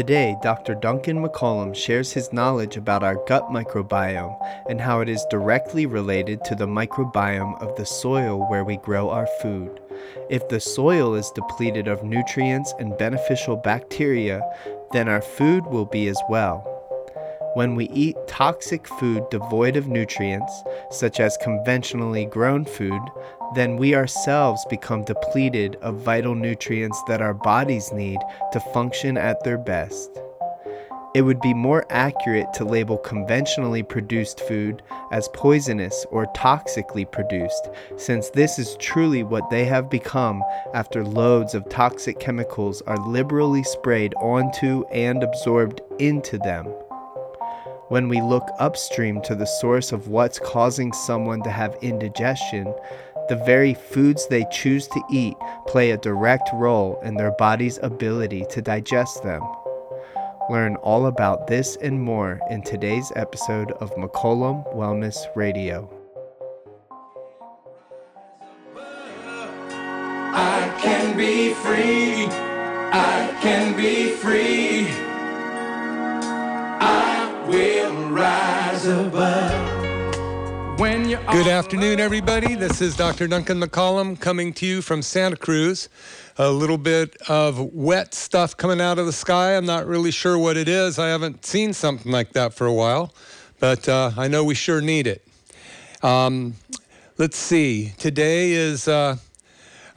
Today, Dr. Duncan McCollum shares his knowledge about our gut microbiome and how it is directly related to the microbiome of the soil where we grow our food. If the soil is depleted of nutrients and beneficial bacteria, then our food will be as well. When we eat toxic food devoid of nutrients, such as conventionally grown food, then we ourselves become depleted of vital nutrients that our bodies need to function at their best. It would be more accurate to label conventionally produced food as poisonous or toxically produced, since this is truly what they have become after loads of toxic chemicals are liberally sprayed onto and absorbed into them. When we look upstream to the source of what's causing someone to have indigestion, the very foods they choose to eat play a direct role in their body's ability to digest them. Learn all about this and more in today's episode of McCollum Wellness Radio. I can be free. I can be free. Rise above. Good afternoon, everybody. This is Dr. Duncan McCollum coming to you from Santa Cruz. A little bit of wet stuff coming out of the sky. I'm not really sure what it is. I haven't seen something like that for a while, but uh, I know we sure need it. Um, let's see. Today is uh,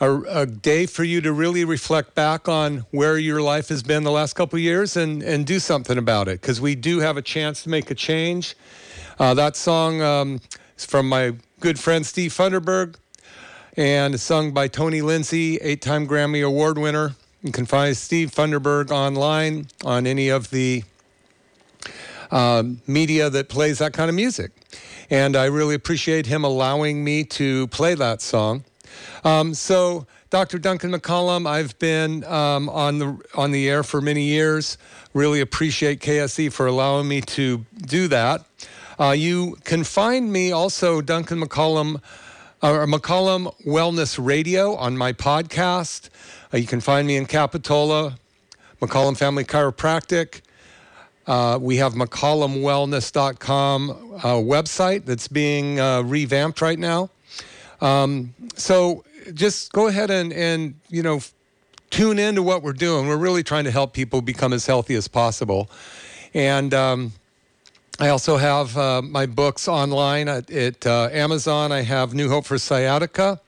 a, a, day for you to really reflect back on where your life has been the last couple years and, and do something about it because we do have a chance to make a change. Uh, that song um, is from my good friend Steve Funderburg and sung by Tony Lindsay, eight time Grammy Award winner. You can find Steve Funderburg online on any of the uh, media that plays that kind of music. And I really appreciate him allowing me to play that song. Um, so, Dr. Duncan McCollum, I've been um, on the on the air for many years. Really appreciate KSE for allowing me to do that. Uh, you can find me also, Duncan McCollum, or McCollum Wellness Radio on my podcast. Uh, you can find me in Capitola, McCollum Family Chiropractic. Uh, we have McCollumWellness.com uh, website that's being uh, revamped right now. Um, so just go ahead and, and, you know, tune into what we're doing. We're really trying to help people become as healthy as possible. And um, I also have uh, my books online at, at uh, Amazon. I have New Hope for Sciatica.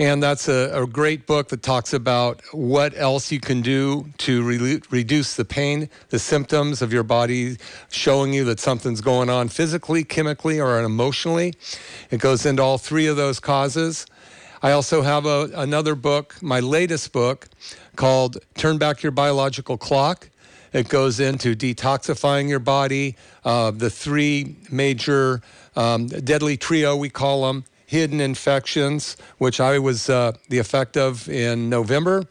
And that's a, a, great book that talks about what else you can do to re- reduce the pain, the symptoms of your body, showing you that something's going on physically, chemically, or emotionally. It goes into all three of those causes. I also have a, another book, my latest book, called Turn Back Your Biological Clock. It goes into detoxifying your body, uh, the three major um, deadly trio, we call them hidden infections, which I was uh, the effect of in November,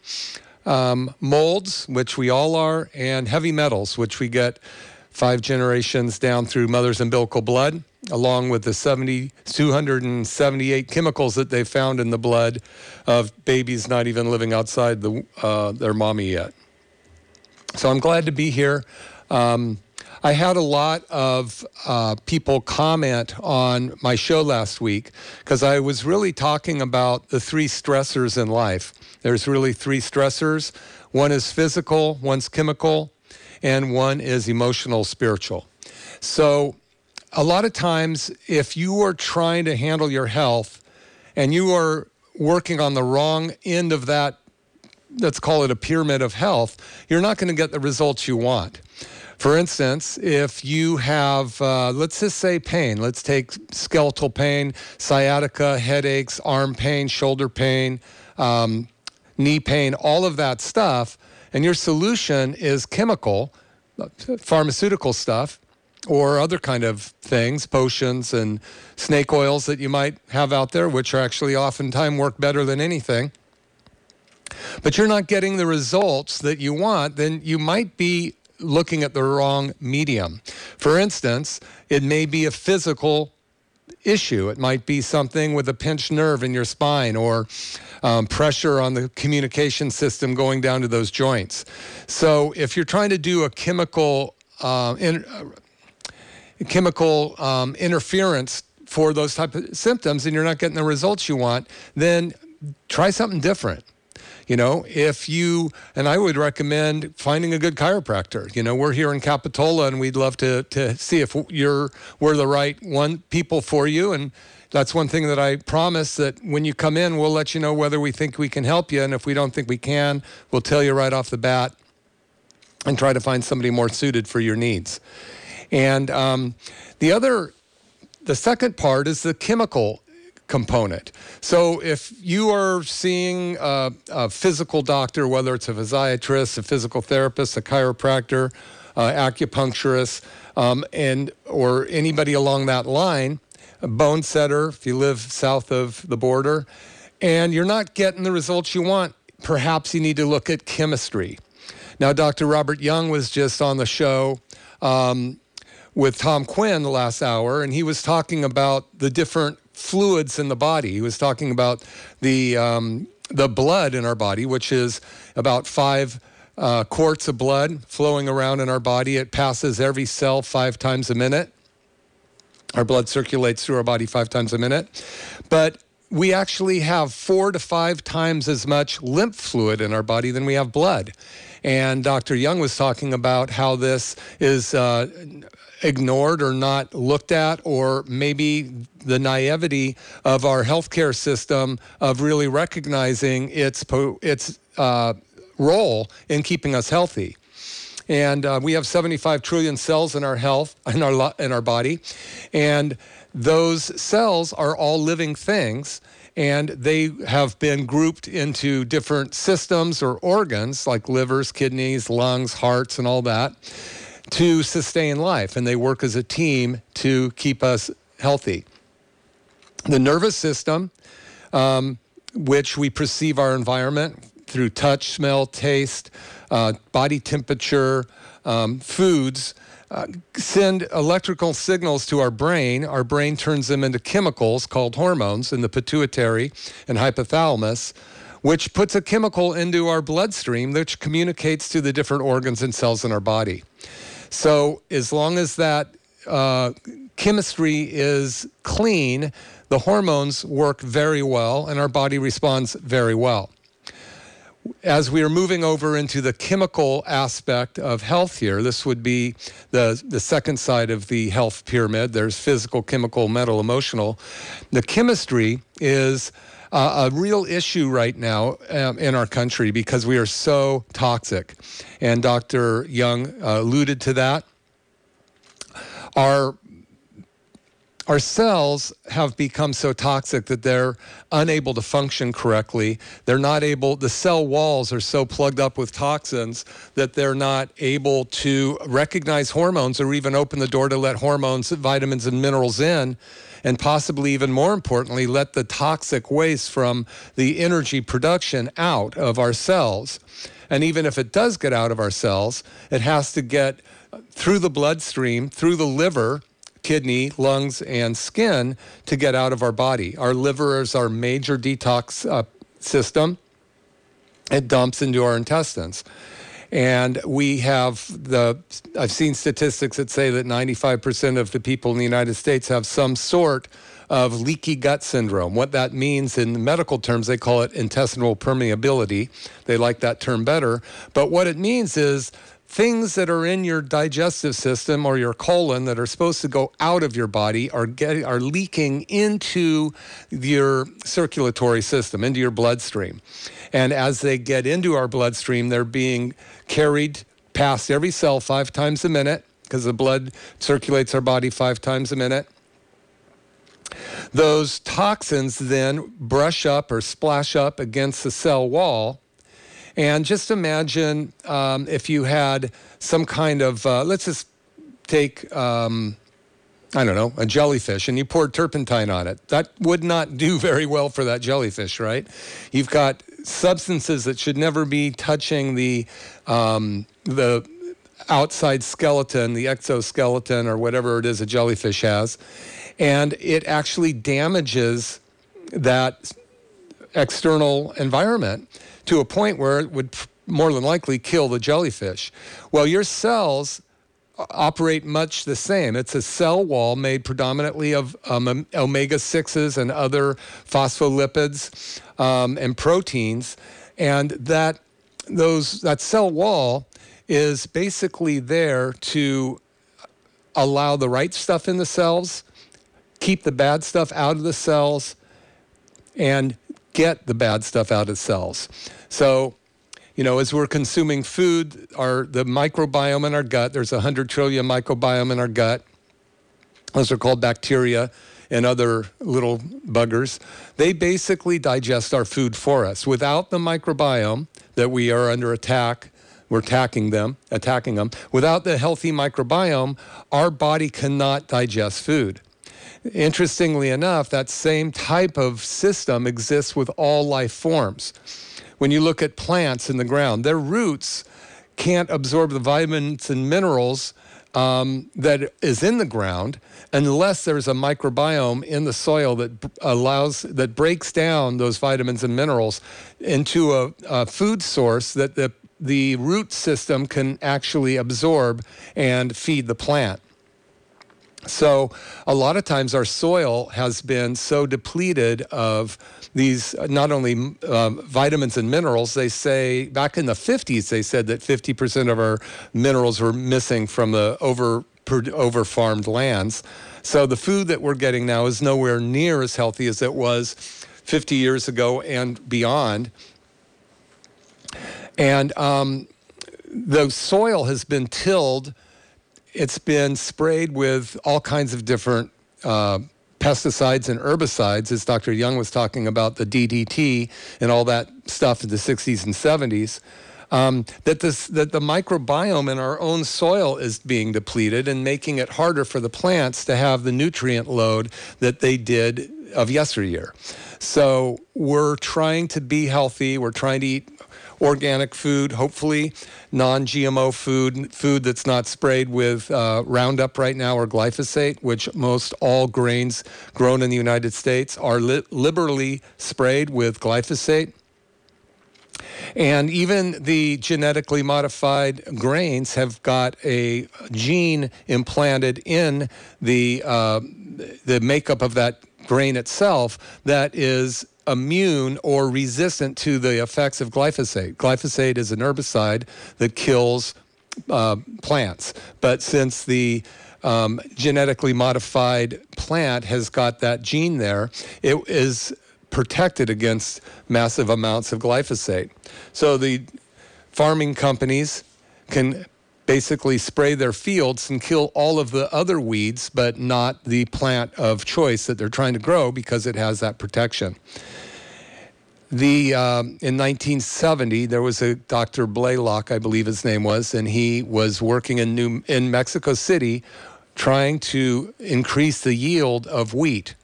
um, molds, which we all are, and heavy metals, which we get five generations down through mother's umbilical blood, along with the 70, 278 chemicals that they found in the blood of babies not even living outside the, uh, their mommy yet. So I'm glad to be here. Um, I had a lot of uh, people comment on my show last week because I was really talking about the three stressors in life. There's really three stressors one is physical, one's chemical, and one is emotional, spiritual. So, a lot of times, if you are trying to handle your health and you are working on the wrong end of that, let's call it a pyramid of health, you're not going to get the results you want. For instance, if you have, uh, let's just say pain, let's take skeletal pain, sciatica, headaches, arm pain, shoulder pain, um, knee pain, all of that stuff. and your solution is chemical, pharmaceutical stuff, or other kind of things, potions and snake oils that you might have out there, which are actually oftentimes work better than anything, but you're not getting the results that you want, then you might be looking at the wrong medium. For instance, it may be a physical issue. It might be something with a pinched nerve in your spine or um, pressure on the communication system going down to those joints. So if you're trying to do a chemical uh, in, uh, chemical um, interference for those type of symptoms and you're not getting the results you want, then try something different. You know, if you, and I would recommend finding a good chiropractor. You know, we're here in Capitola and we'd love to, to see if you're, we're the right one people for you. And that's one thing that I promise that when you come in, we'll let you know whether we think we can help you. And if we don't think we can, we'll tell you right off the bat and try to find somebody more suited for your needs. And um, the other, the second part is the chemical component. So if you are seeing a, a, physical doctor, whether it's a physiatrist, a physical therapist, a chiropractor, uh, acupuncturist, um, and or anybody along that line, a bone setter, if you live south of the border, and you're not getting the results you want, perhaps you need to look at chemistry. Now, Dr. Robert Young was just on the show. Um, with Tom Quinn the last hour, and he was talking about the different fluids in the body. He was talking about the um, the blood in our body, which is about five uh, quarts of blood flowing around in our body. It passes every cell five times a minute. Our blood circulates through our body five times a minute, but we actually have four to five times as much lymph fluid in our body than we have blood. And Dr. Young was talking about how this is uh, ignored or not looked at, or maybe the naivety of our healthcare system of really recognizing its its uh, role in keeping us healthy. And uh, we have 75 trillion cells in our health in our in our body, and those cells are all living things and they have been grouped into different systems or organs like livers, kidneys, lungs, hearts, and all that to sustain life. And they work as a team to keep us healthy. The nervous system, um, which we perceive our environment through touch, smell, taste, uh, body temperature, um, foods, uh, send electrical signals to our brain. Our brain turns them into chemicals called hormones in the pituitary and hypothalamus, which puts a chemical into our bloodstream which communicates to the different organs and cells in our body. So, as long as that uh, chemistry is clean, the hormones work very well and our body responds very well as we are moving over into the chemical aspect of health here, this would be the, the second side of the health pyramid. There's physical, chemical, mental, emotional. The chemistry is uh, a real issue right now um, in our country because we are so toxic. And Dr. Young uh, alluded to that. Our our cells have become so toxic that they're unable to function correctly. They're not able, the cell walls are so plugged up with toxins that they're not able to recognize hormones or even open the door to let hormones, vitamins, and minerals in. And possibly even more importantly, let the toxic waste from the energy production out of our cells. And even if it does get out of our cells, it has to get through the bloodstream, through the liver, kidney, lungs, and skin to get out of our body. Our liver is our major detox uh, system. It dumps into our intestines. And we have the, I've seen statistics that say that 95% of the people in the United States have some sort of leaky gut syndrome. What that means in medical terms, they call it intestinal permeability. They like that term better. But what it means is things that are in your digestive system or your colon that are supposed to go out of your body are getting are leaking into your circulatory system into your bloodstream. And as they get into our bloodstream they're being carried past every cell 5 times a minute because the blood circulates our body 5 times a minute. Those toxins then brush up or splash up against the cell wall And just imagine um, if you had some kind of, uh, let's just take, um, I don't know, a jellyfish and you poured turpentine on it. That would not do very well for that jellyfish, right? You've got substances that should never be touching the, um, the, outside skeleton, the exoskeleton, or whatever it is a jellyfish has, and it actually damages that external environment to a point where it would more than likely kill the jellyfish. Well, your cells operate much the same. It's a cell wall made predominantly of um, omega 6s and other phospholipids um, and proteins. And that, those, that cell wall is basically there to allow the right stuff in the cells, keep the bad stuff out of the cells, and get the bad stuff out of cells. So, you know, as we're consuming food, our the microbiome in our gut, there's 100 trillion microbiome in our gut. Those are called bacteria and other little buggers. They basically digest our food for us. Without the microbiome that we are under attack, we're attacking them, attacking them. Without the healthy microbiome, our body cannot digest food. Interestingly enough, that same type of system exists with all life forms. When you look at plants in the ground, their roots can't absorb the vitamins and minerals um, that is in the ground unless there's a microbiome in the soil that allows that breaks down those vitamins and minerals into a, a food source that the the root system can actually absorb and feed the plant. So, a lot of times our soil has been so depleted of these not only um, vitamins and minerals, they say back in the 50s, they said that 50% of our minerals were missing from the over, over farmed lands. So, the food that we're getting now is nowhere near as healthy as it was 50 years ago and beyond. And um, the soil has been tilled it's been sprayed with all kinds of different uh, pesticides and herbicides, as Dr. Young was talking about the DDT and all that stuff in the 60s and 70s. Um, that this that the microbiome in our own soil is being depleted and making it harder for the plants to have the nutrient load that they did of yesteryear. So we're trying to be healthy. We're trying to eat organic food, hopefully non GMO food, food that's not sprayed with uh, Roundup right now or glyphosate, which most all grains grown in the United States are li- liberally sprayed with glyphosate. And even the genetically modified grains have got a gene implanted in the uh, the makeup of that grain itself that is immune or resistant to the effects of glyphosate. Glyphosate is an herbicide that kills uh, plants, but since the um, genetically modified plant has got that gene there, it is protected against massive amounts of glyphosate. So the farming companies can basically spray their fields and kill all of the other weeds, but not the plant of choice that they're trying to grow because it has that protection. The um, in 1970 there was a Dr. Blaylock, I believe his name was, and he was working in New in Mexico City, trying to increase the yield of wheat.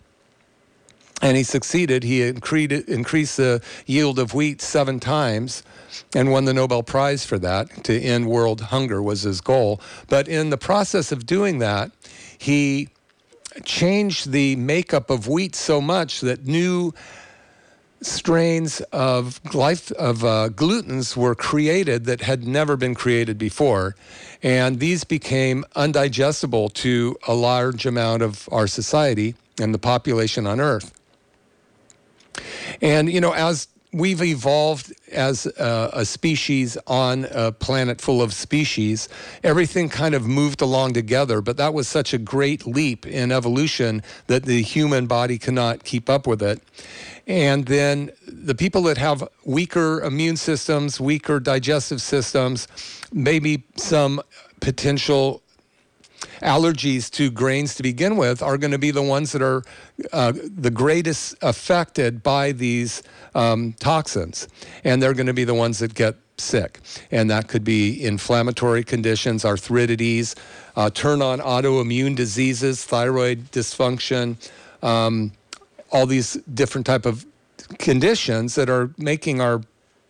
And he succeeded. He increased, increased the yield of wheat seven times and won the Nobel Prize for that. To end world hunger was his goal. But in the process of doing that, he changed the makeup of wheat so much that new strains of, glyph- of uh, glutens were created that had never been created before. And these became undigestible to a large amount of our society and the population on Earth. And, you know, as we've evolved as a, a, species on a planet full of species. Everything kind of moved along together, but that was such a great leap in evolution that the human body cannot keep up with it. And then the people that have weaker immune systems, weaker digestive systems, maybe some potential allergies to grains to begin with are going to be the ones that are uh, the greatest affected by these um, toxins. And they're going to be the ones that get sick. And that could be inflammatory conditions, arthritides, uh, turn on autoimmune diseases, thyroid dysfunction, um, all these different type of conditions that are making our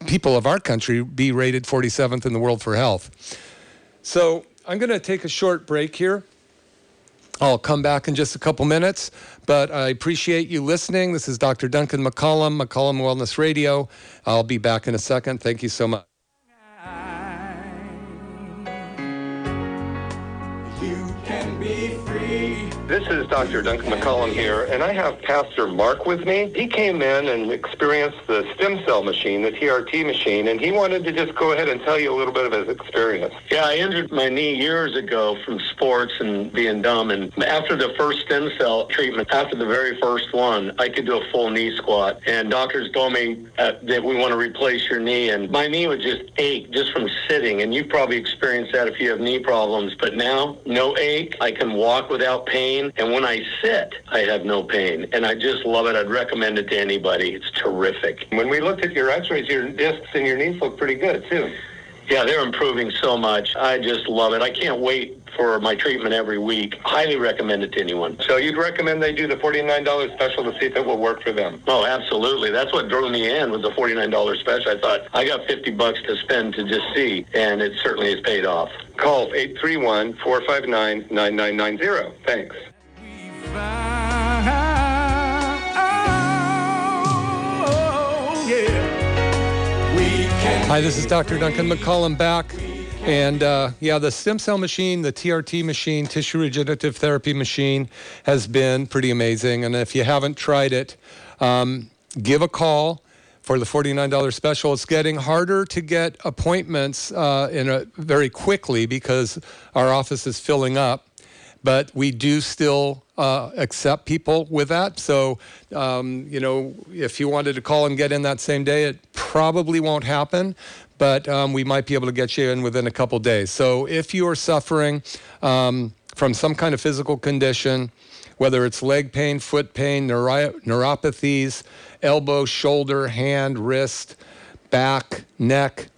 people of our country be rated 47th in the world for health. So I'm going to take a short break here. I'll come back in just a couple minutes, but I appreciate you listening. This is Dr. Duncan McCollum, McCollum Wellness Radio. I'll be back in a second. Thank you so much. This is Dr. Duncan McCollum here, and I have Pastor Mark with me. He came in and experienced the stem cell machine, the TRT machine, and he wanted to just go ahead and tell you a little bit of his experience. Yeah, I injured my knee years ago from sports and being dumb. And after the first stem cell treatment, after the very first one, I could do a full knee squat. And doctors told me uh, that we want to replace your knee. And my knee would just ache just from sitting. And you've probably experienced that if you have knee problems. But now, no ache. I can walk without pain pain. And when I sit, I have no pain. And I just love it. I'd recommend it to anybody. It's terrific. When we looked at your x-rays, your discs and your knees look pretty good too. Yeah, they're improving so much. I just love it. I can't wait for my treatment every week. Highly recommend it to anyone. So you'd recommend they do the $49 special to see if it will work for them? Oh, absolutely. That's what drew me in was the $49 special. I thought I got 50 bucks to spend to just see, and it certainly has paid off. Call 831-459-9990. Thanks. Hi, this is Dr. Duncan McCollum back. And uh, yeah, the stem cell machine, the TRT machine, tissue regenerative therapy machine, has been pretty amazing. And if you haven't tried it, um, give a call for the $49 special. It's getting harder to get appointments uh, in a, very quickly because our office is filling up but we do still uh, accept people with that. So, um, you know, if you wanted to call and get in that same day, it probably won't happen, but um, we might be able to get you in within a couple days. So, if you are suffering um, from some kind of physical condition, whether it's leg pain, foot pain, neuro- neuropathies, elbow, shoulder, hand, wrist, back, neck,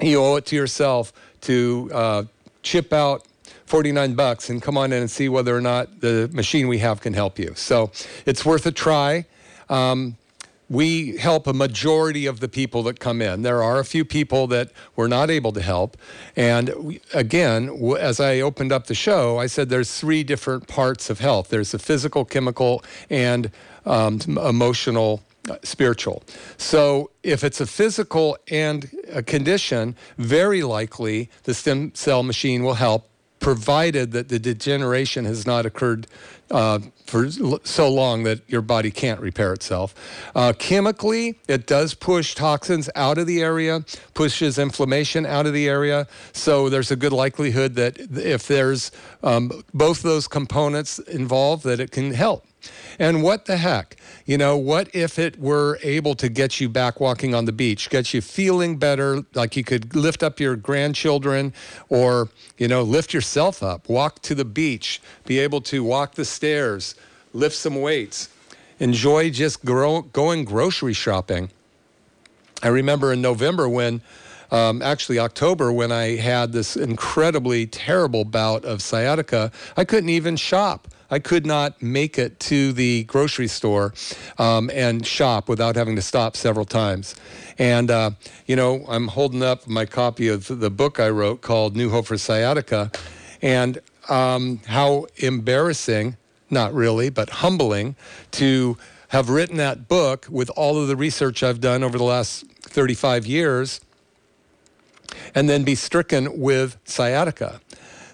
you owe it to yourself to uh, chip out 49 bucks and come on in and see whether or not the machine we have can help you. So it's worth a try. Um, we help a majority of the people that come in. There are a few people that we're not able to help. And we, again, as I opened up the show, I said there's three different parts of health there's the physical, chemical, and um, emotional uh, spiritual. So if it's a physical and a condition, very likely the stem cell machine will help provided that the degeneration has not occurred uh, for so long that your body can't repair itself. Uh, chemically, it does push toxins out of the area, pushes inflammation out of the area. So there's a good likelihood that if there's um, both those components involved, that it can help. And what the heck? You know, what if it were able to get you back walking on the beach, get you feeling better, like you could lift up your grandchildren or, you know, lift yourself up, walk to the beach, be able to walk the stairs, lift some weights, enjoy just grow, going grocery shopping. I remember in November when, um, actually October, when I had this incredibly terrible bout of sciatica, I couldn't even shop. I could not make it to the grocery store um, and shop without having to stop several times. And, uh, you know, I'm holding up my copy of the book I wrote called New Hope for Sciatica and um, how embarrassing, not really, but humbling to have written that book with all of the research I've done over the last 35 years and then be stricken with sciatica.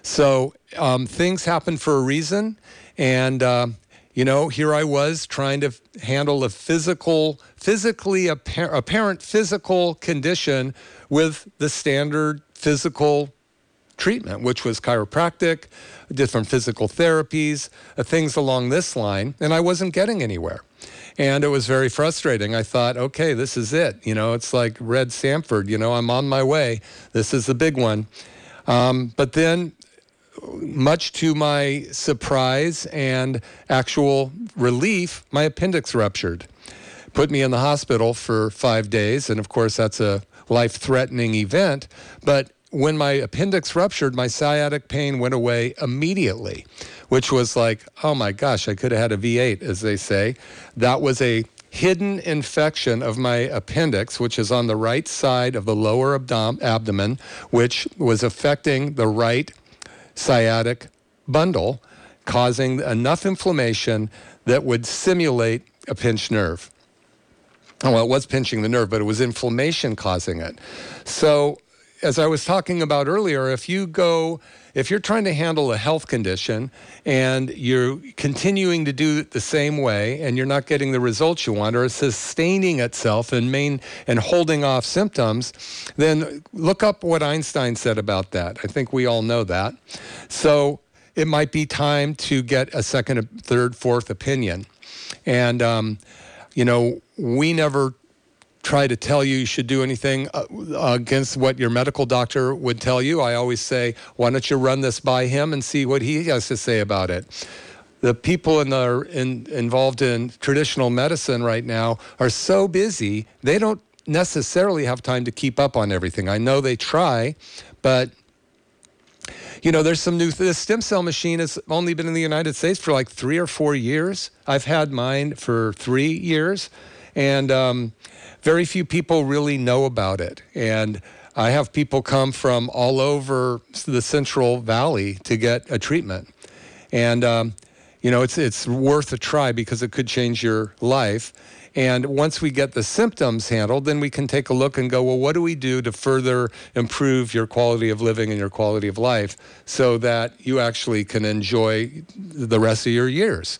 So um, things happen for a reason. And, uh, you know, here I was trying to handle a physical, physically appar- apparent physical condition with the standard physical treatment, which was chiropractic, different physical therapies, uh, things along this line, and I wasn't getting anywhere. And it was very frustrating. I thought, okay, this is it. You know, it's like Fred Sanford, you know, I'm on my way. This is the big one. Um, but then much to my surprise and actual relief, my appendix ruptured. Put me in the hospital for five days. And of course, that's a life threatening event. But when my appendix ruptured, my sciatic pain went away immediately, which was like, oh my gosh, I could have had a V8, as they say. That was a hidden infection of my appendix, which is on the right side of the lower abdom- abdomen, which was affecting the right sciatic bundle, causing enough inflammation that would simulate a pinched nerve. Well, it was pinching the nerve, but it was inflammation causing it. So as I was talking about earlier, if you go, if you're trying to handle a health condition and you're continuing to do it the same way and you're not getting the results you want or it's sustaining itself and main and holding off symptoms, then look up what Einstein said about that. I think we all know that. So it might be time to get a second, third, fourth opinion. And, um, you know, we never try to tell you you should do anything uh, against what your medical doctor would tell you. I always say, why don't you run this by him and see what he has to say about it? The people in the, in, involved in traditional medicine right now are so busy, they don't necessarily have time to keep up on everything. I know they try, but you know, there's some new. The stem cell machine has only been in the United States for like three or four years. I've had mine for three years, and um, very few people really know about it. And I have people come from all over the Central Valley to get a treatment. And, um, you know, it's, it's worth a try because it could change your life. And once we get the symptoms handled, then we can take a look and go, well, what do we do to further improve your quality of living and your quality of life so that you actually can enjoy the rest of your years?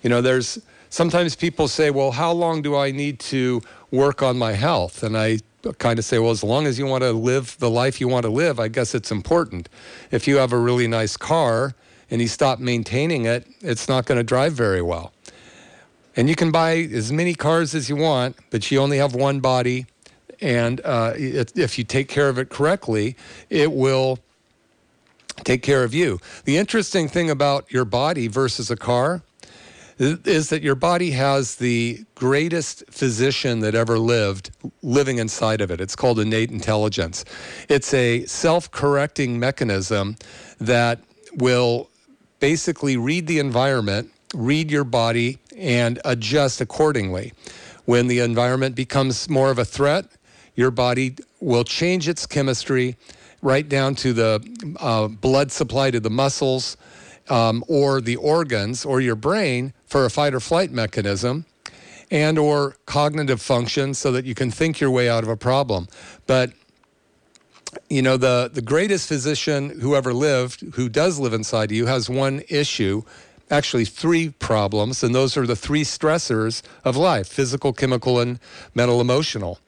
You know, there's sometimes people say, well, how long do I need to work on my health. And I kind of say, well, as long as you want to live the life you want to live, I guess it's important. If you have a really nice car and you stop maintaining it, it's not going to drive very well. And you can buy as many cars as you want, but you only have one body. And uh, if you take care of it correctly, it will take care of you. The interesting thing about your body versus a car is that your body has the greatest physician that ever lived living inside of it. It's called innate intelligence. It's a self correcting mechanism that will basically read the environment, read your body, and adjust accordingly. When the environment becomes more of a threat, your body will change its chemistry right down to the uh, blood supply to the muscles um, or the organs or your brain for a fight or flight mechanism and or cognitive function so that you can think your way out of a problem. But you know the the greatest physician who ever lived who does live inside you has one issue actually three problems and those are the three stressors of life physical chemical and mental emotional.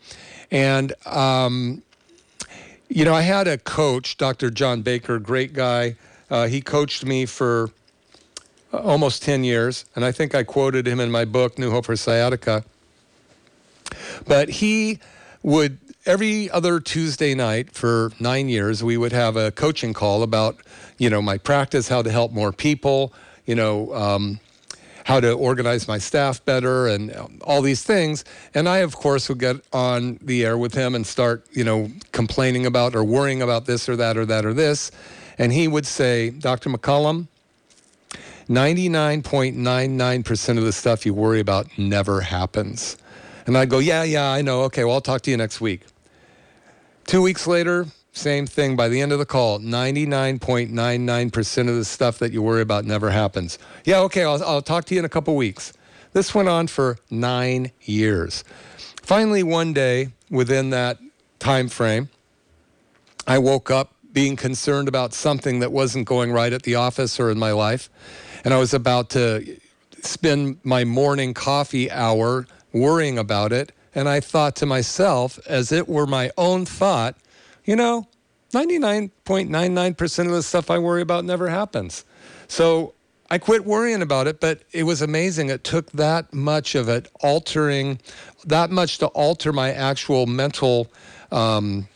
And um, you know i had a coach dr john baker great guy. Uh, he coached me for almost 10 years, and I think I quoted him in my book, New Hope for Sciatica. But he would, every other Tuesday night for nine years, we would have a coaching call about, you know, my practice, how to help more people, you know, um, how to organize my staff better and all these things. And I, of course, would get on the air with him and start, you know, complaining about or worrying about this or that or that or this. And he would say, Dr. McCollum, 99.99% of the stuff you worry about never happens. And I'd go, yeah, yeah, I know. Okay, well, I'll talk to you next week. Two weeks later, same thing. By the end of the call, 99.99% of the stuff that you worry about never happens. Yeah, okay, I'll, I'll talk to you in a couple weeks. This went on for nine years. Finally, one day within that time frame, I woke up being concerned about something that wasn't going right at the office or in my life and I was about to spend my morning coffee hour worrying about it. And I thought to myself, as it were my own thought, you know, 99.99% of the stuff I worry about never happens. So I quit worrying about it, but it was amazing. It took that much of it altering, that much to alter my actual mental um,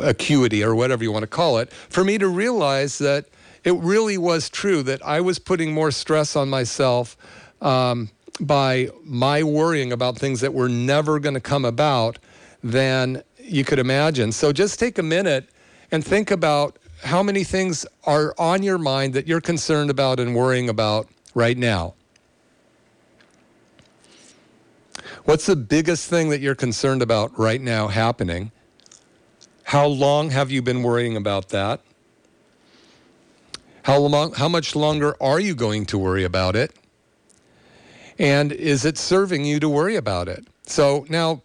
acuity or whatever you want to call it, for me to realize that it really was true that I was putting more stress on myself um, by my worrying about things that were never going to come about than you could imagine. So just take a minute and think about how many things are on your mind that you're concerned about and worrying about right now. What's the biggest thing that you're concerned about right now happening? How long have you been worrying about that? How long how much longer are you going to worry about it? And is it serving you to worry about it? So now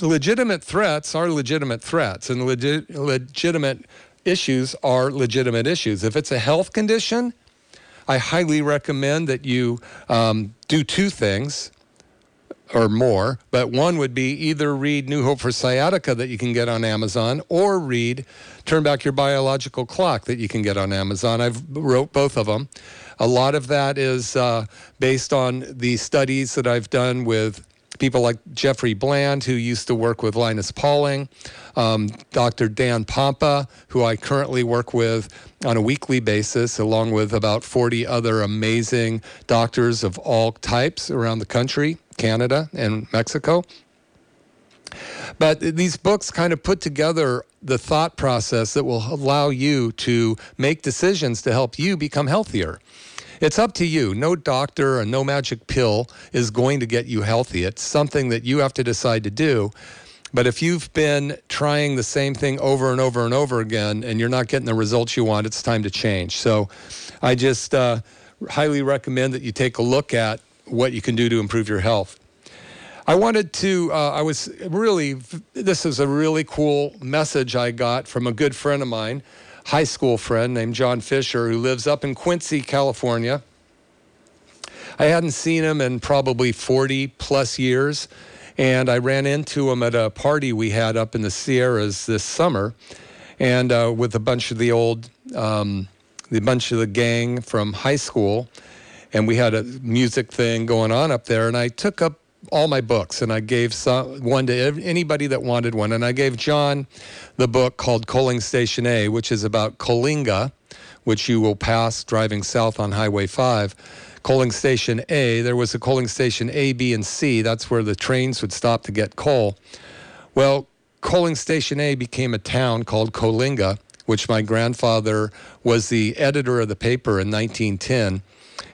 legitimate threats are legitimate threats and legit, legitimate issues are legitimate issues. If it's a health condition, I highly recommend that you um, do two things or more, but one would be either read New Hope for Sciatica that you can get on Amazon or read Turn Back Your Biological Clock that you can get on Amazon. I've wrote both of them. A lot of that is uh, based on the studies that I've done with people like Jeffrey Bland, who used to work with Linus Pauling, um, Dr. Dan Pompa, who I currently work with on a weekly basis, along with about 40 other amazing doctors of all types around the country, Canada, and Mexico. But these books kind of put together the thought process that will allow you to make decisions to help you become healthier. It's up to you. No doctor or no magic pill is going to get you healthy. It's something that you have to decide to do. But if you've been trying the same thing over and over and over again and you're not getting the results you want, it's time to change. So I just uh, highly recommend that you take a look at what you can do to improve your health. I wanted to, uh, I was really, this is a really cool message I got from a good friend of mine high school friend named John Fisher who lives up in Quincy, California. I hadn't seen him in probably 40 plus years, and I ran into him at a party we had up in the Sierras this summer, and uh, with a bunch of the old, um, the bunch of the gang from high school, and we had a music thing going on up there, and I took up all my books, and I gave some, one to anybody that wanted one. And I gave John the book called Coaling Station A, which is about Coalinga, which you will pass driving south on Highway 5. Coaling Station A, there was a coaling station A, B, and C. That's where the trains would stop to get coal. Well, Coaling Station A became a town called Coalinga, which my grandfather was the editor of the paper in 1910.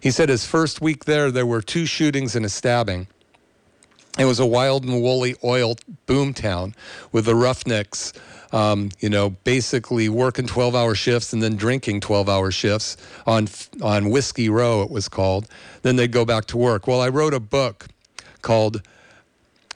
He said his first week there, there were two shootings and a stabbing. It was a wild and woolly oil boom town with the roughnecks, um, you know, basically working 12 hour shifts and then drinking 12 hour shifts on, on Whiskey Row, it was called. Then they'd go back to work. Well, I wrote a book called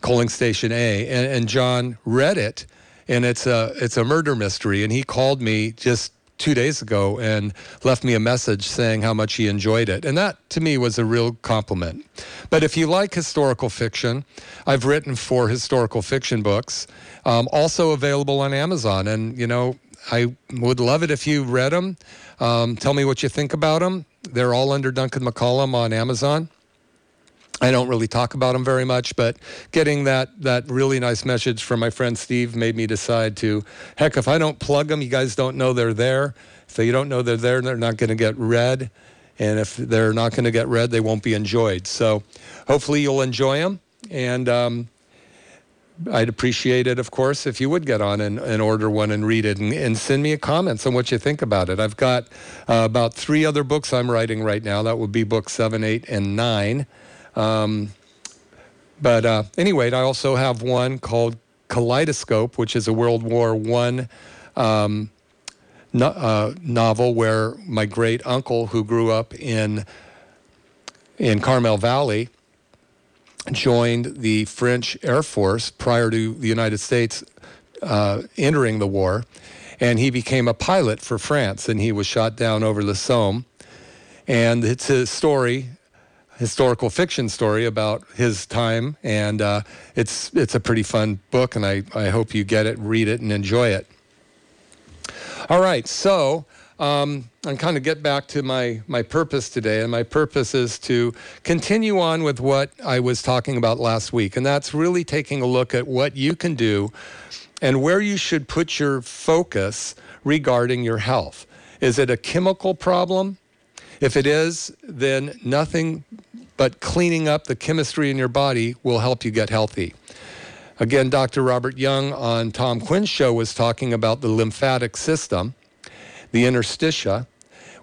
Coaling Station A, and, and John read it, and it's a, it's a murder mystery. And he called me just two days ago and left me a message saying how much he enjoyed it. And that to me was a real compliment. But if you like historical fiction, I've written four historical fiction books, um, also available on Amazon. And, you know, I would love it if you read them. Um, tell me what you think about them. They're all under Duncan McCollum on Amazon. I don't really talk about them very much, but getting that that really nice message from my friend Steve made me decide to, heck, if I don't plug them, you guys don't know they're there. So you don't know they're there, they're not going to get read. And if they're not going to get read, they won't be enjoyed. So hopefully you'll enjoy them. And um, I'd appreciate it, of course, if you would get on and, and order one and read it and, and, send me a comment on what you think about it. I've got uh, about three other books I'm writing right now. That would be book seven, eight, and nine. Um, but uh, anyway, I also have one called Kaleidoscope, which is a World War One um, no, uh, novel where my great uncle, who grew up in in Carmel Valley, joined the French Air Force prior to the United States uh, entering the war, and he became a pilot for France, and he was shot down over the Somme. And it's a story historical fiction story about his time, and uh, it's it's a pretty fun book, and I, I hope you get it, read it, and enjoy it. All right, so um, I'm kind of get back to my my purpose today, and my purpose is to continue on with what I was talking about last week, and that's really taking a look at what you can do and where you should put your focus regarding your health. Is it a chemical problem? If it is, then nothing but cleaning up the chemistry in your body will help you get healthy. Again, Dr. Robert Young on Tom Quinn's show was talking about the lymphatic system, the interstitia,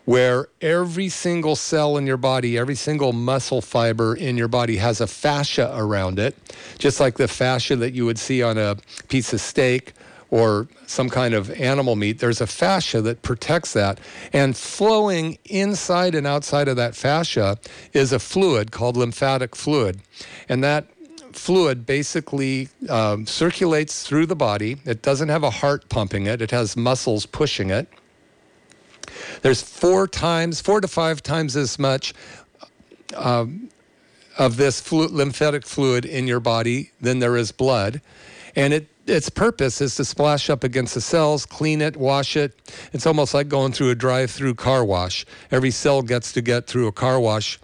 where every single cell in your body, every single muscle fiber in your body has a fascia around it, just like the fascia that you would see on a piece of steak or some kind of animal meat, there's a fascia that protects that. And flowing inside and outside of that fascia is a fluid called lymphatic fluid. And that fluid basically um, circulates through the body. It doesn't have a heart pumping it, it has muscles pushing it. There's four times, four to five times as much um, of this flu- lymphatic fluid in your body than there is blood. And it its purpose is to splash up against the cells, clean it, wash it. It's almost like going through a drive-through car wash. Every cell gets to get through a car wash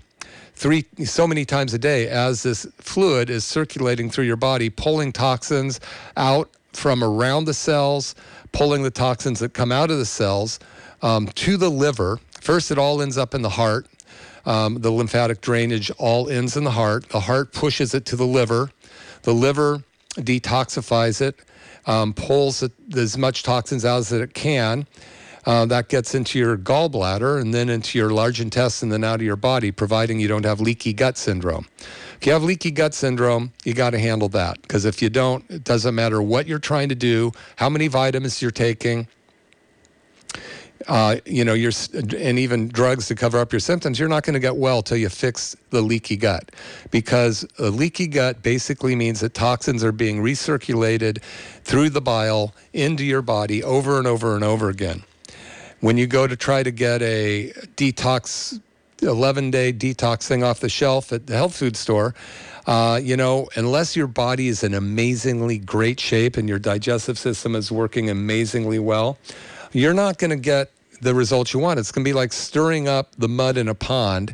three so many times a day as this fluid is circulating through your body, pulling toxins out from around the cells, pulling the toxins that come out of the cells um, to the liver. First, it all ends up in the heart. Um, the lymphatic drainage all ends in the heart. The heart pushes it to the liver. The liver detoxifies it, um, pulls it, as much toxins out as it can. Uh, that gets into your gallbladder and then into your large intestine and then out of your body, providing you don't have leaky gut syndrome. If you have leaky gut syndrome, you got to handle that because if you don't, it doesn't matter what you're trying to do, how many vitamins you're taking, uh, you know, you're, and even drugs to cover up your symptoms, you're not going to get well till you fix the leaky gut. Because a leaky gut basically means that toxins are being recirculated through the bile into your body over and over and over again. When you go to try to get a detox, 11 day detox thing off the shelf at the health food store, uh, you know, unless your body is in amazingly great shape and your digestive system is working amazingly well, you're not going to get the results you want. It's going to be like stirring up the mud in a pond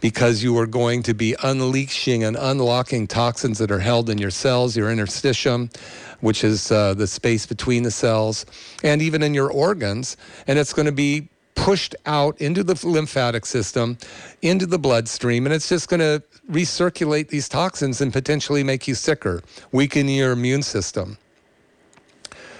because you are going to be unleashing and unlocking toxins that are held in your cells, your interstitium, which is uh, the space between the cells, and even in your organs. And it's going to be pushed out into the lymphatic system, into the bloodstream, and it's just going to recirculate these toxins and potentially make you sicker, weaken your immune system.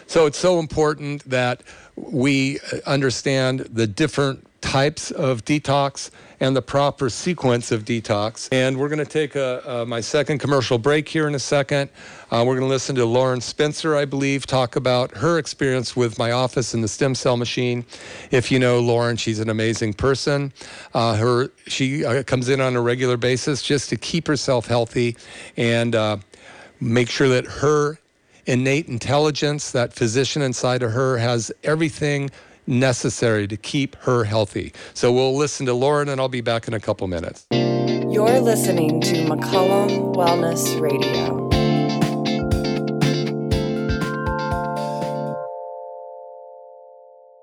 So it's so important that we understand the different types of detox and the proper sequence of detox. And we're going to take a, my second commercial break here in a second. Uh, we're going to listen to Lauren Spencer, I believe, talk about her experience with my office and the stem cell machine. If you know Lauren, she's an amazing person. Uh, her she uh, comes in on a regular basis just to keep herself healthy and uh, make sure that her innate intelligence, that physician inside of her has everything necessary to keep her healthy. So we'll listen to Lauren and I'll be back in a couple minutes. You're listening to McCollum Wellness Radio.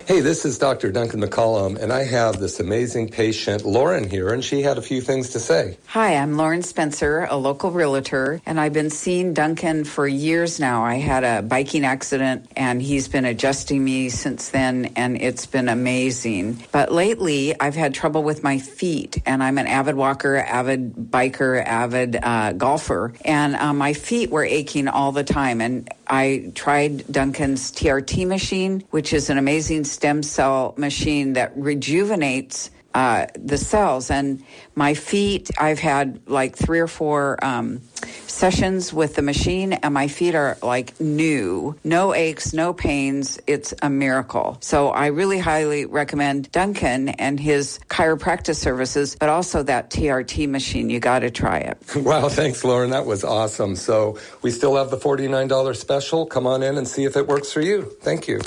Hey, this is Dr. Duncan McCollum, and I have this amazing patient, Lauren, here, and she had a few things to say. Hi, I'm Lauren Spencer, a local realtor, and I've been seeing Duncan for years now. I had a biking accident, and he's been adjusting me since then, and it's been amazing. But lately, I've had trouble with my feet, and I'm an avid walker, avid biker, avid uh, golfer, and uh, my feet were aching all the time. And I tried Duncan's TRT machine, which is an amazing stem cell machine that rejuvenates uh, the cells. And my feet, I've had like three or four um, sessions with the machine, and my feet are like new. No aches, no pains. It's a miracle. So I really highly recommend Duncan and his chiropractic services, but also that TRT machine. You got to try it. Wow, thanks, Lauren. That was awesome. So we still have the $49 special. Come on in and see if it works for you. Thank you.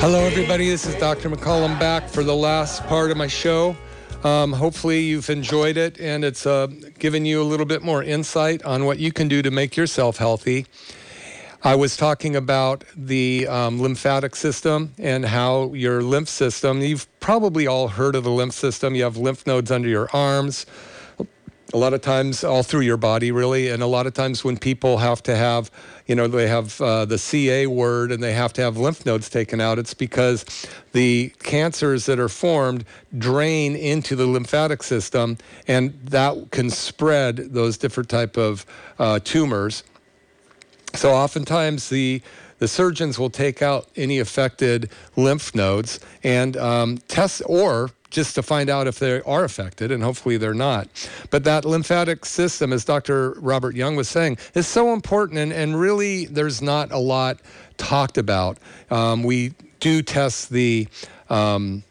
Hello, everybody. This is Dr. McCollum back for the last part of my show. Um, hopefully, you've enjoyed it and it's uh, given you a little bit more insight on what you can do to make yourself healthy. I was talking about the um, lymphatic system and how your lymph system, you've probably all heard of the lymph system. You have lymph nodes under your arms, a lot of times all through your body really and a lot of times when people have to have you know they have uh, the ca word and they have to have lymph nodes taken out it's because the cancers that are formed drain into the lymphatic system and that can spread those different type of uh, tumors. So oftentimes the the surgeons will take out any affected lymph nodes and um, test or just to find out if they are affected, and hopefully they're not. But that lymphatic system, as Dr. Robert Young was saying, is so important, and, and really there's not a lot talked about. Um, we do test the um,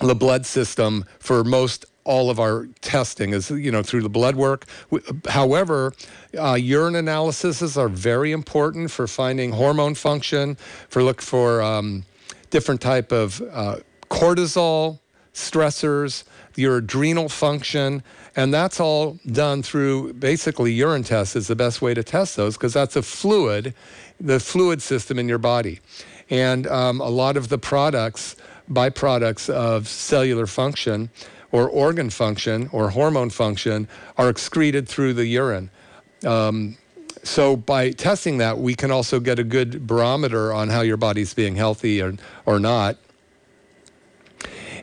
the blood system for most all of our testing is you know through the blood work however uh, urine analyses are very important for finding hormone function for look for um, different type of uh, cortisol stressors, your adrenal function, and that's all done through basically urine tests is the best way to test those because that's a fluid, the fluid system in your body. And um, a lot of the products, byproducts of cellular function or organ function or hormone function are excreted through the urine. Um, so by testing that, we can also get a good barometer on how your body's being healthy or, or not.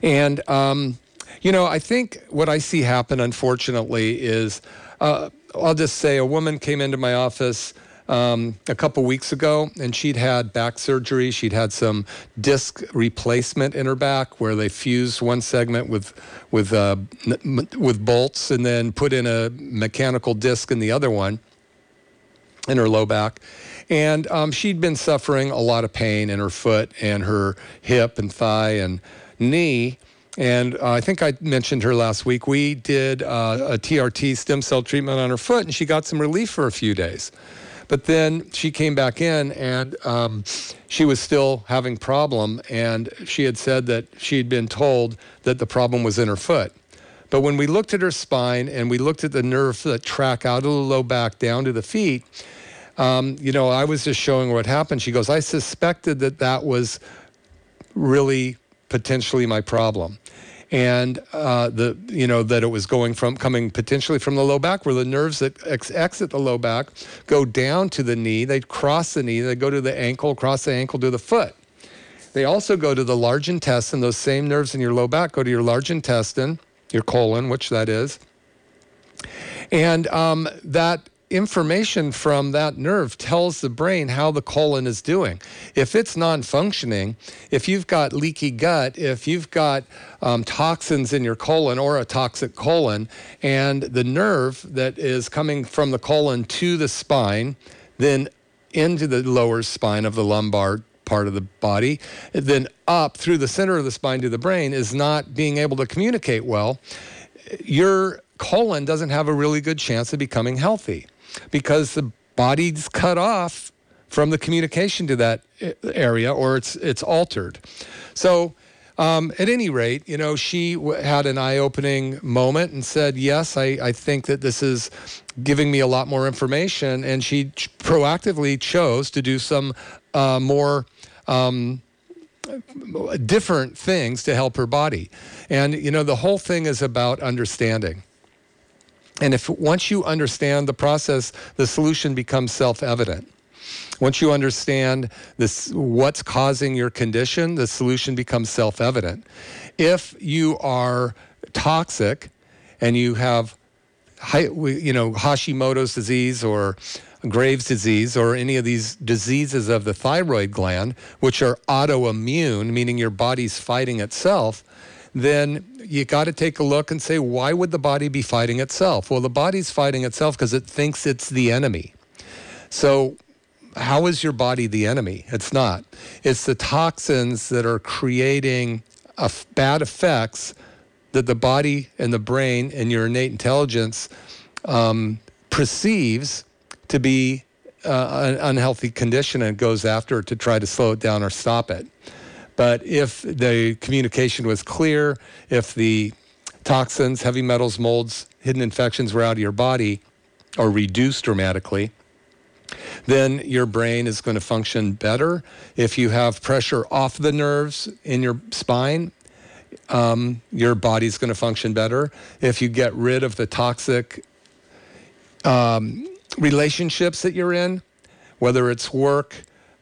And, um, you know, I think what I see happen, unfortunately, is uh, I'll just say a woman came into my office um, a couple weeks ago, and she'd had back surgery. She'd had some disc replacement in her back, where they fused one segment with with uh, m- with bolts, and then put in a mechanical disc in the other one in her low back. And um, she'd been suffering a lot of pain in her foot and her hip and thigh and knee. And uh, I think I mentioned her last week. We did uh, a TRT stem cell treatment on her foot, and she got some relief for a few days. But then she came back in, and um, she was still having problem. And she had said that she had been told that the problem was in her foot. But when we looked at her spine and we looked at the nerves that track out of the low back down to the feet, um, you know, I was just showing what happened. She goes, I suspected that that was really potentially my problem. And uh, the you know that it was going from coming potentially from the low back where the nerves that ex- exit the low back go down to the knee they cross the knee they go to the ankle cross the ankle to the foot. They also go to the large intestine. Those same nerves in your low back go to your large intestine your colon which that is. And um, that information from that nerve tells the brain how the colon is doing. If it's non functioning, if you've got leaky gut, if you've got um, toxins in your colon or a toxic colon, and the nerve that is coming from the colon to the spine, then into the lower spine of the lumbar part of the body, then up through the center of the spine to the brain is not being able to communicate well, your colon doesn't have a really good chance of becoming healthy because the body's cut off from the communication to that area or it's it's altered. So um, at any rate, you know, she w- had an eye-opening moment and said, "Yes, I, I think that this is giving me a lot more information." And she ch- proactively chose to do some uh, more um, different things to help her body. And you know, the whole thing is about understanding. And if once you understand the process, the solution becomes self-evident. Once you understand this, what's causing your condition, the solution becomes self-evident. If you are toxic and you have, you know, Hashimoto's disease or Graves' disease or any of these diseases of the thyroid gland, which are autoimmune, meaning your body's fighting itself, then you got to take a look and say, why would the body be fighting itself? Well, the body's fighting itself because it thinks it's the enemy. So, how is your body the enemy? It's not. It's the toxins that are creating bad effects that the body and the brain and your innate intelligence um, perceives to be uh, an unhealthy condition and goes after it to try to slow it down or stop it. But if the communication was clear, if the toxins, heavy metals, molds, hidden infections were out of your body or reduced dramatically, then your brain is going to function better. If you have pressure off the nerves in your spine, um, your body's going to function better. If you get rid of the toxic um, relationships that you're in, whether it's work,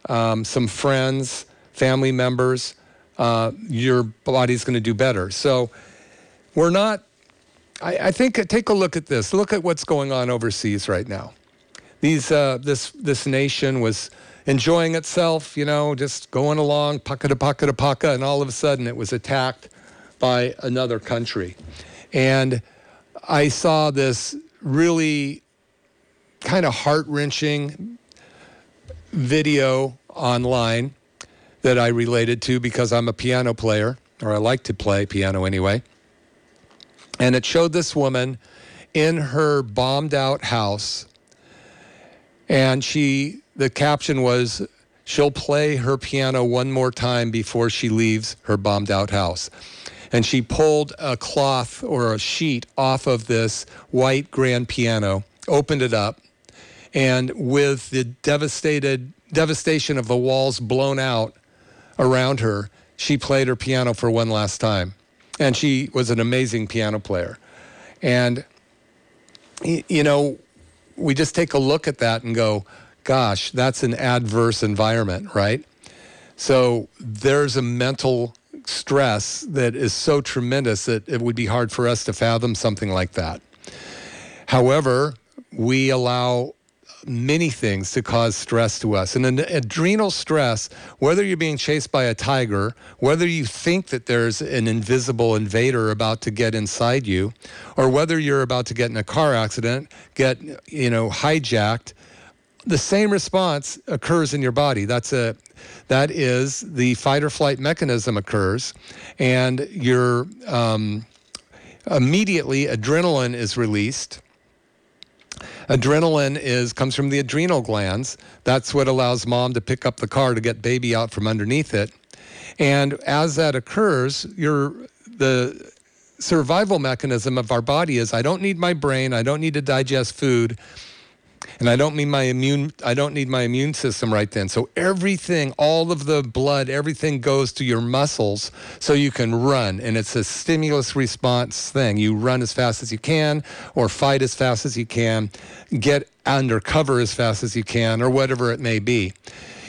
um, some friends, family members, uh, your body's going to do better. So we're not. I, I, think take a look at this. Look at what's going on overseas right now. These uh, this this nation was enjoying itself, you know, just going along, pucka to pucka to pucka, and all of a sudden it was attacked by another country. And I saw this really kind of heart wrenching video online that I related to because I'm a piano player, or I like to play piano anyway. And it showed this woman in her bombed out house. And she, the caption was, she'll play her piano one more time before she leaves her bombed out house. And she pulled a cloth or a sheet off of this white grand piano, opened it up, and with the devastated devastation of the walls blown out around her, she played her piano for one last time. And she was an amazing piano player. And, you know, we just take a look at that and go, gosh, that's an adverse environment, right? So there's a mental stress that is so tremendous that it would be hard for us to fathom something like that. However, we allow many things to cause stress to us. And an adrenal stress, whether you're being chased by a tiger, whether you think that there's an invisible invader about to get inside you, or whether you're about to get in a car accident, get, you know, hijacked, the same response occurs in your body. That's a that is the fight or flight mechanism occurs, and your um, immediately adrenaline is released Adrenaline is comes from the adrenal glands. That's what allows mom to pick up the car to get baby out from underneath it. And as that occurs, your the survival mechanism of our body is I don't need my brain, I don't need to digest food. And I don't mean my immune I don't need my immune system right then. So everything, all of the blood, everything goes to your muscles so you can run. And it's a stimulus response thing. You run as fast as you can or fight as fast as you can, get under cover as fast as you can, or whatever it may be.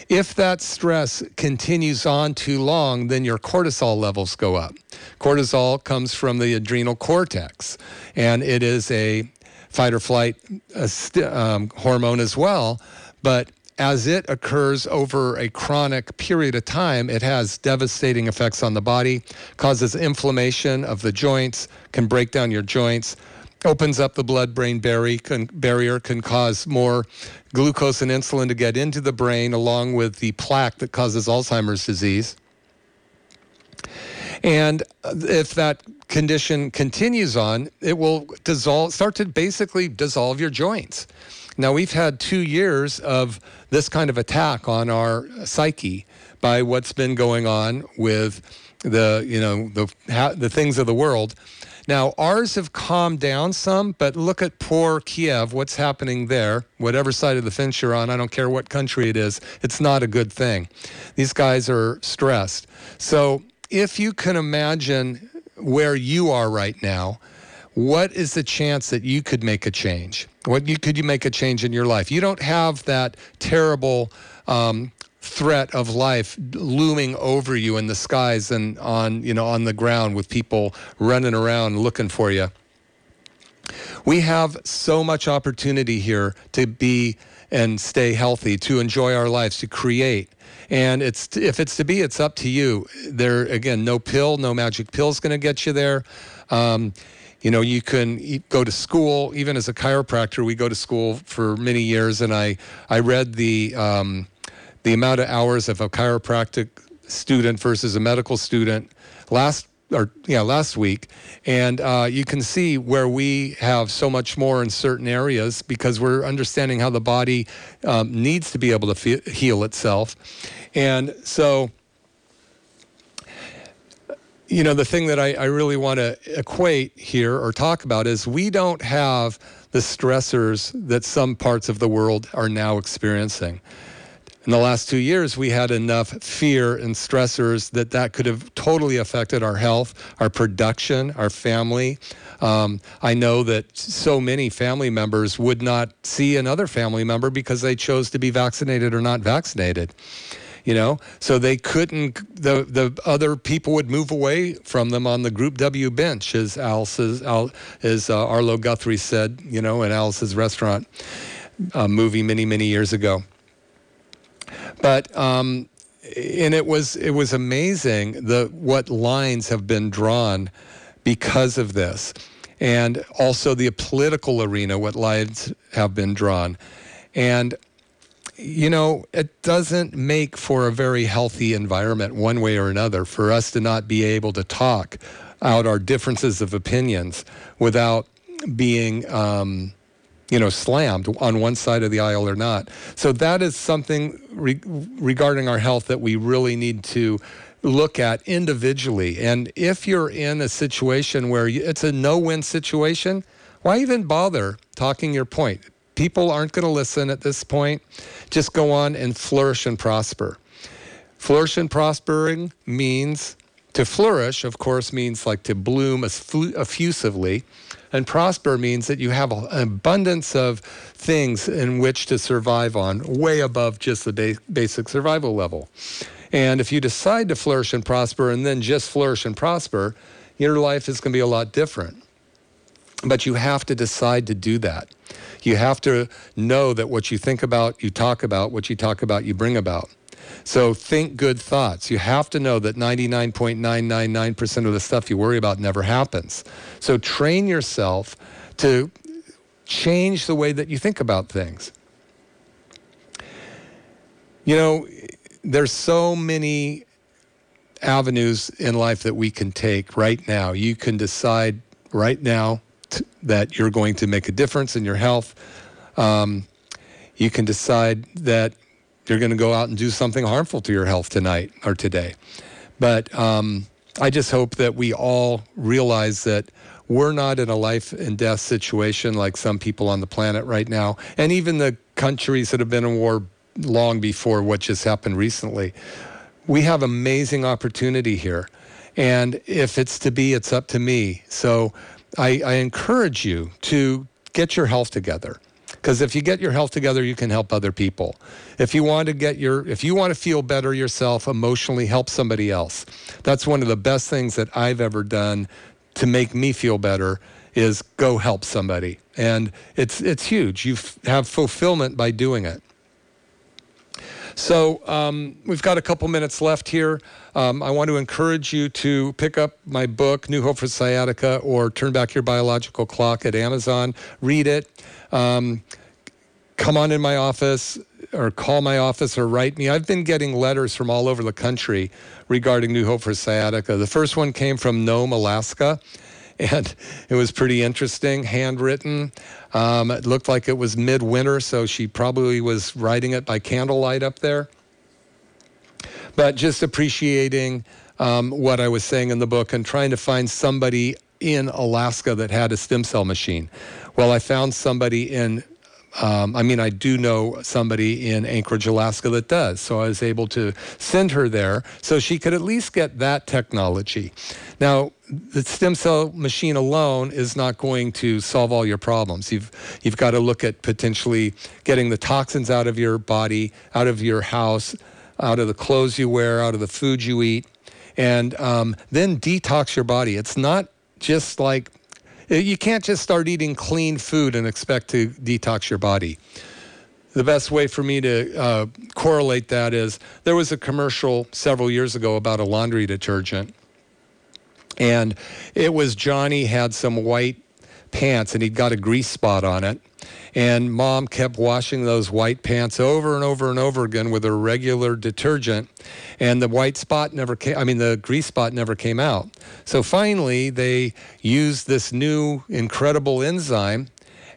If that stress continues on too long, then your cortisol levels go up. Cortisol comes from the adrenal cortex, and it is a fight or flight uh, st- um, hormone as well. But as it occurs over a chronic period of time, it has devastating effects on the body, causes inflammation of the joints, can break down your joints, opens up the blood brain barrier can, barrier, can cause more glucose and insulin to get into the brain, along with the plaque that causes Alzheimer's disease. And uh, if that condition continues on, it will dissolve, start to basically dissolve your joints. Now, we've had two years of this kind of attack on our psyche by what's been going on with the, you know, the, the things of the world. Now, ours have calmed down some, but look at poor Kiev, what's happening there. Whatever side of the fence you're on, I don't care what country it is, it's not a good thing. These guys are stressed. So, if you can imagine where you are right now, what is the chance that you could make a change? What you could you make a change in your life? You don't have that terrible um, threat of life looming over you in the skies and on you know on the ground with people running around looking for you. We have so much opportunity here to be and stay healthy, to enjoy our lives, to create. And it's if it's to be, it's up to you. There again, no pill, no magic pill is going to get you there. Um, you know, you can go to school. Even as a chiropractor, we go to school for many years, and I I read the um, the amount of hours of a chiropractic student versus a medical student last or yeah last week and uh, you can see where we have so much more in certain areas because we're understanding how the body um, needs to be able to heal itself and so you know the thing that I, I really want to equate here or talk about is we don't have the stressors that some parts of the world are now experiencing in the last two years, we had enough fear and stressors that that could have totally affected our health, our production, our family. Um, I know that so many family members would not see another family member because they chose to be vaccinated or not vaccinated. You know, so they couldn't. The the other people would move away from them on the Group W bench, as Al says, Al, as uh, Arlo Guthrie said. You know, in Alice's restaurant uh, movie many many years ago. But um, and it was it was amazing the what lines have been drawn because of this, and also the political arena what lines have been drawn, and you know it doesn't make for a very healthy environment one way or another for us to not be able to talk out our differences of opinions without being um, you know, slammed on one side of the aisle or not. So that is something re- regarding our health that we really need to look at individually. And if you're in a situation where it's a no-win situation, why even bother talking your point? People aren't going to listen at this point. Just go on and flourish and prosper. Flourish and prospering means to flourish, of course, means like to bloom effusively. And prosper means that you have an abundance of things in which to survive on, way above just the ba- basic survival level. And if you decide to flourish and prosper and then just flourish and prosper, your life is going to be a lot different. But you have to decide to do that. You have to know that what you think about, you talk about, what you talk about, you bring about. So think good thoughts. You have to know that 99.999% of the stuff you worry about never happens. So train yourself to change the way that you think about things. You know, there's so many avenues in life that we can take right now. You can decide right now that you're going to make a difference in your health. Um, you can decide that you're going to go out and do something harmful to your health tonight or today. But um, I just hope that we all realize that we're not in a life and death situation like some people on the planet right now, and even the countries that have been in war long before what just happened recently. We have amazing opportunity here. And if it's to be, it's up to me. So I, I encourage you to get your health together. Because if you get your health together, you can help other people. If you want to get your, if you want to feel better yourself emotionally, help somebody else. That's one of the best things that I've ever done to make me feel better is go help somebody. And it's, it's huge. You have fulfillment by doing it. So um, we've got a couple minutes left here. Um, I want to encourage you to pick up my book, New Hope for Sciatica, or Turn Back Your Biological Clock at Amazon. Read it. Um, come on in my office or call my office or write me. I've been getting letters from all over the country regarding New Hope for Sciatica. The first one came from Nome, Alaska, and it was pretty interesting, handwritten. Um, it looked like it was midwinter, so she probably was writing it by candlelight up there. But just appreciating um, what I was saying in the book and trying to find somebody in Alaska that had a stem cell machine. Well, I found somebody in um, I mean, I do know somebody in Anchorage, Alaska that does. So I was able to send her there so she could at least get that technology. Now, the stem cell machine alone is not going to solve all your problems. You've, you've got to look at potentially getting the toxins out of your body, out of your house, out of the clothes you wear, out of the food you eat, and um, then detox your body. It's not just like you can't just start eating clean food and expect to detox your body. The best way for me to uh, correlate that is there was a commercial several years ago about a laundry detergent. And it was Johnny had some white pants and he'd got a grease spot on it. And mom kept washing those white pants over and over and over again with a regular detergent. And the white spot never came, I mean, the grease spot never came out. So finally, they used this new incredible enzyme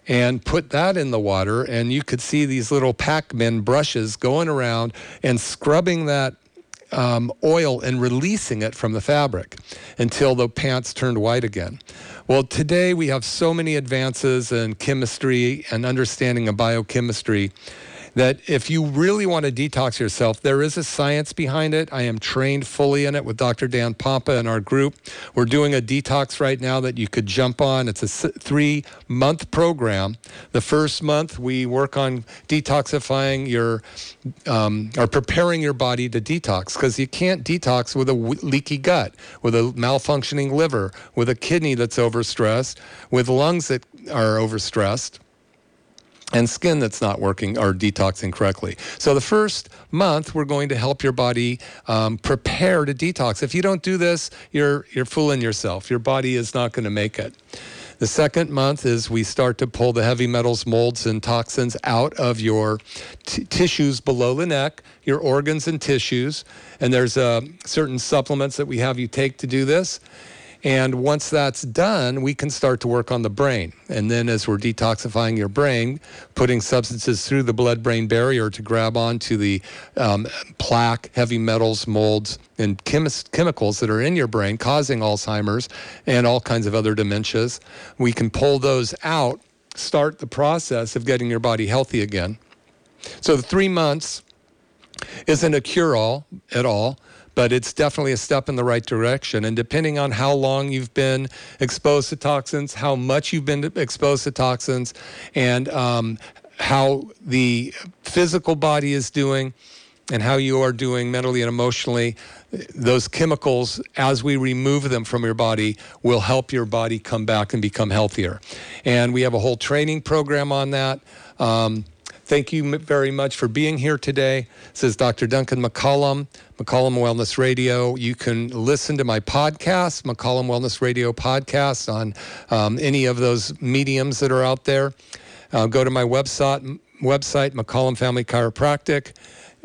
and put that in the water. And you could see these little Pac Man brushes going around and scrubbing that um, oil and releasing it from the fabric until the pants turned white again. Well, today we have so many advances in chemistry and understanding of biochemistry that if you really want to detox yourself, there is a science behind it. I am trained fully in it with Dr. Dan Pompa and our group. We're doing a detox right now that you could jump on. It's a three month program. The first month, we work on detoxifying your, um, or preparing your body to detox because you can't detox with a leaky gut, with a malfunctioning liver, with a kidney that's overstressed, with lungs that are overstressed and skin that's not working or detoxing correctly. So the first month, we're going to help your body um, prepare to detox. If you don't do this, you're you're fooling yourself. Your body is not going to make it. The second month is we start to pull the heavy metals, molds, and toxins out of your t- tissues below the neck, your organs and tissues. And there's uh, certain supplements that we have you take to do this. And once that's done, we can start to work on the brain. And then, as we're detoxifying your brain, putting substances through the blood brain barrier to grab onto the um, plaque, heavy metals, molds, and chemis- chemicals that are in your brain causing Alzheimer's and all kinds of other dementias, we can pull those out, start the process of getting your body healthy again. So, the three months isn't a cure all at all but it's definitely a step in the right direction. And depending on how long you've been exposed to toxins, how much you've been exposed to toxins, and um, how the physical body is doing, and how you are doing mentally and emotionally, those chemicals, as we remove them from your body, will help your body come back and become healthier. And we have a whole training program on that. Um, Thank you very much for being here today. This is Dr. Duncan McCollum, McCollum Wellness Radio. You can listen to my podcast, McCollum Wellness Radio podcast, on um, any of those mediums that are out there. Uh, go to my website, website McCollum Family Chiropractic.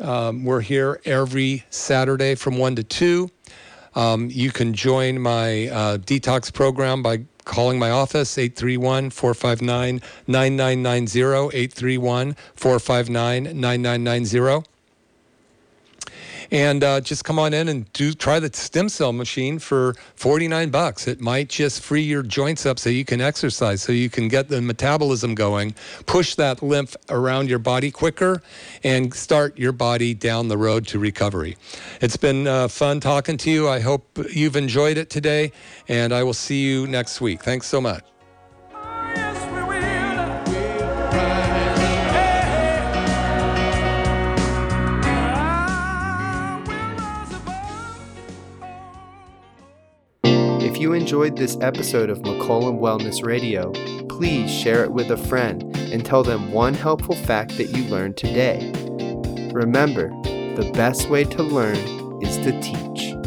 Um, we're here every Saturday from 1 to 2. Um, you can join my uh, detox program by calling my office 831 459 and uh, just come on in and do try the stem cell machine for 49 bucks. It might just free your joints up so you can exercise so you can get the metabolism going. Push that lymph around your body quicker and start your body down the road to recovery. It's been uh, fun talking to you. I hope you've enjoyed it today and i will see you next week. Thanks so much If you enjoyed this episode of McCollum Wellness Radio, please share it with a friend and tell them one helpful fact that you learned today. Remember, the best way to learn is to teach.